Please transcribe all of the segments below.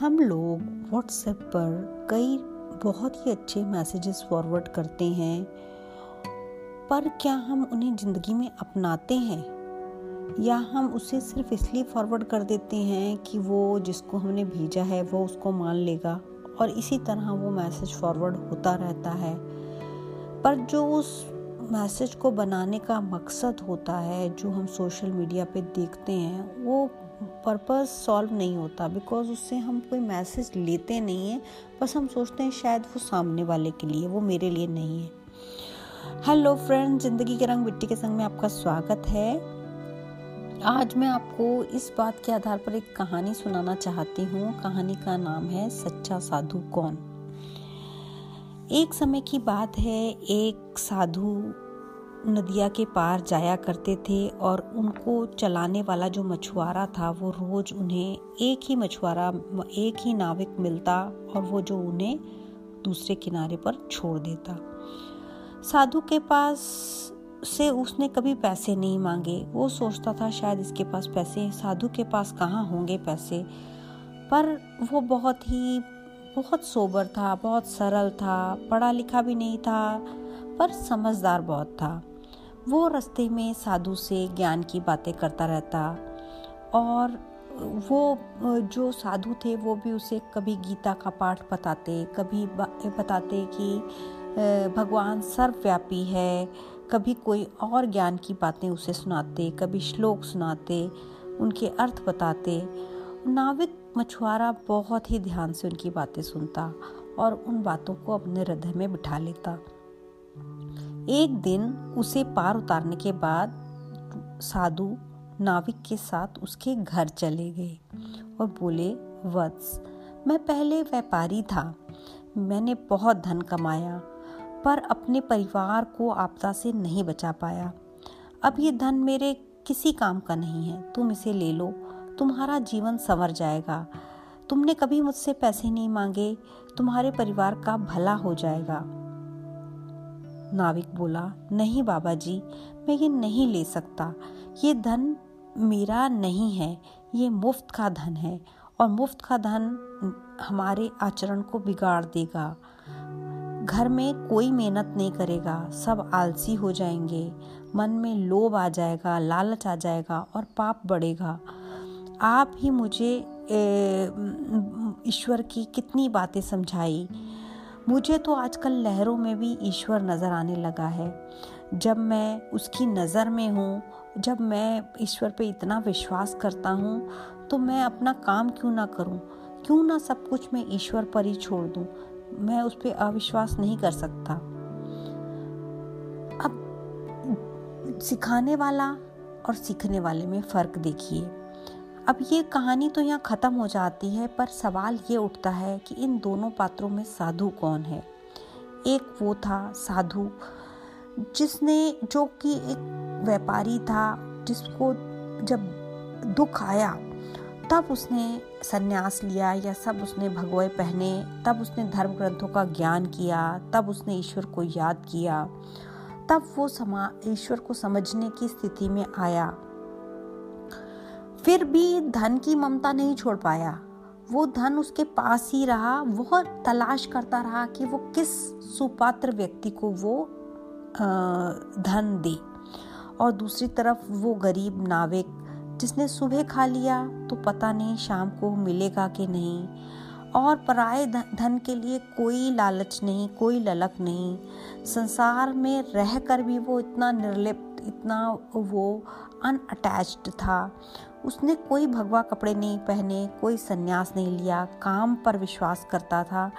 हम लोग व्हाट्सएप पर कई बहुत ही अच्छे मैसेजेस फॉरवर्ड करते हैं, पर क्या हम उन्हें ज़िंदगी में अपनाते हैं? या हम उसे सिर्फ़ इसलिए फॉरवर्ड कर देते हैं कि वो जिसको हमने भेजा है, वो उसको मान लेगा और इसी तरह वो मैसेज फॉरवर्ड होता रहता है। पर जो उस मैसेज को बनाने का मकसद होता है, जो हम सोशल मीडिया पे देखते हैं, वो पर्पस सॉल्व नहीं होता बिकॉज़ उससे हम कोई मैसेज लेते नहीं हैं, बस हम सोचते हैं शायद वो सामने वाले के लिए, वो मेरे लिए नहीं है। हेलो फ्रेंड ज़िंदगी के रंग मिट्टी के संग में आपका स्वागत है। आज मैं आपको इस बात के आधार पर एक कहानी सुनाना चाहती हूँ। कहानी का नाम है सच्चा साधु कौन? एक समय की बात है, एक साधु नदिया के पार जाया करते थे और उनको चलाने वाला जो मछुआरा था, वो रोज उन्हें एक ही मछुआरा, एक ही नाविक मिलता और वो जो उन्हें दूसरे किनारे पर छोड़ देता। साधु के पास से उसने कभी पैसे नहीं मांगे। वो सोचता था, शायद इसके पास पैसे, साधु के पास कहाँ होंगे पैसे? पर वो बहुत ही, बहुत सोबर था, बहुत सरल था, पढ़ा लिखा भी नहीं था, पर समझदार बहुत था। वो रास्ते में साधु से ज्ञान की बातें करता रहता और वो, जो साधु थे, वो भी उसे कभी गीता का पाठ बताते, कभी बताते कि भगवान सर्वव्यापी है, कभी कोई और ज्ञान की बातें उसे सुनाते, कभी श्लोक सुनाते, उनके अर्थ बताते। नाविक मछुआरा बहुत ही ध्यान से उनकी बातें सुनता और उन बातों को अपने हृदय में बिठा लेता। एक दिन उसे पार उतारने के बाद साधु नाविक के साथ उसके घर चले गए और बोले, वत्स, मैं पहले व्यापारी था। मैंने बहुत धन कमाया, पर अपने परिवार को आपदा से नहीं बचा पाया। अब ये धन मेरे किसी काम का नहीं है। तुम इसे ले लो। तुम्हारा जीवन संवर जाएगा। तुमने कभी मुझसे पैसे नहीं मांगे। तुम्हारे परिवार का भला हो जाएगा। नाविक बोला, नहीं बाबा जी मैं ये नहीं ले सकता। ये धन मेरा नहीं है, ये मुफ़्त का धन है और मुफ़्त का धन हमारे आचरण को बिगाड़ देगा। घर में कोई मेहनत नहीं करेगा, सब आलसी हो जाएँगे। मन में लोभ आ जाएगा, लालच आ जाएगा और पाप बढ़ेगा। आप ही मुझे ईश्वर की कितनी बातें समझाई। मुझे तो आजकल लहरों में भी ईश्वर नज़र आने लगा है। जब मैं उसकी नज़र में हूँ, जब मैं ईश्वर पे इतना विश्वास करता हूँ तो मैं अपना काम क्यों ना करूँ? क्यों ना सब कुछ मैं ईश्वर पर ही छोड़ दूँ? मैं उस पर अविश्वास नहीं कर सकता। अब सिखाने वाला और सीखने वाले में फ़र्क देखिए। अब ये कहानी तो यहाँ ख़त्म हो जाती है, पर सवाल ये उठता है कि इन दोनों पात्रों में साधु कौन है? एक वो था साधु, जिसने, जो कि एक व्यापारी था, जिसको जब दुख आया, तब उसने संन्यास लिया या सब उसने भगवे पहने, तब उसने धर्म ग्रंथों का ज्ञान किया, तब उसने ईश्वर को याद किया, तब वो समा, ईश्वर को समझने की स्थिति में आया। फिर भी धन की ममता नहीं छोड़ पाया। वो धन उसके पास ही रहा, वह तलाश करता रहा कि वो किस सुपात्र व्यक्ति को वो धन दे। और दूसरी तरफ़ वो गरीब नाविक, जिसने सुबह खा लिया तो पता नहीं शाम को मिलेगा कि नहीं। और पराए धन के लिए कोई लालच नहीं, कोई ललक नहीं। संसार में रहकर भी वो इतना निर्लिप्त, इतना वो अनअटैच्ड था। उसने कोई भगवा कपड़े नहीं पहने, कोई संन्यास नहीं लिया, काम पर विश्वास करता था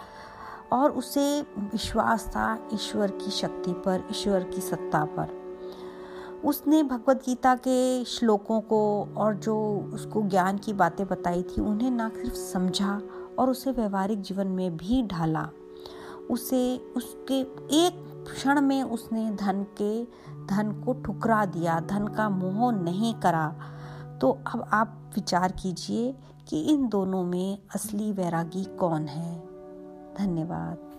और उसे विश्वास था ईश्वर की शक्ति पर, ईश्वर की सत्ता पर। उसने भगवत गीता के श्लोकों को और जो उसको ज्ञान की बातें बताई थी, उन्हें ना सिर्फ़ समझा और उसे व्यवहारिक जीवन में भी ढाला। उसे, उसके एक क्षण में उसने धन के धन को ठुकरा दिया, धन का मोह नहीं करा। तो अब आप विचार कीजिए कि इन दोनों में असली वैरागी कौन है? धन्यवाद।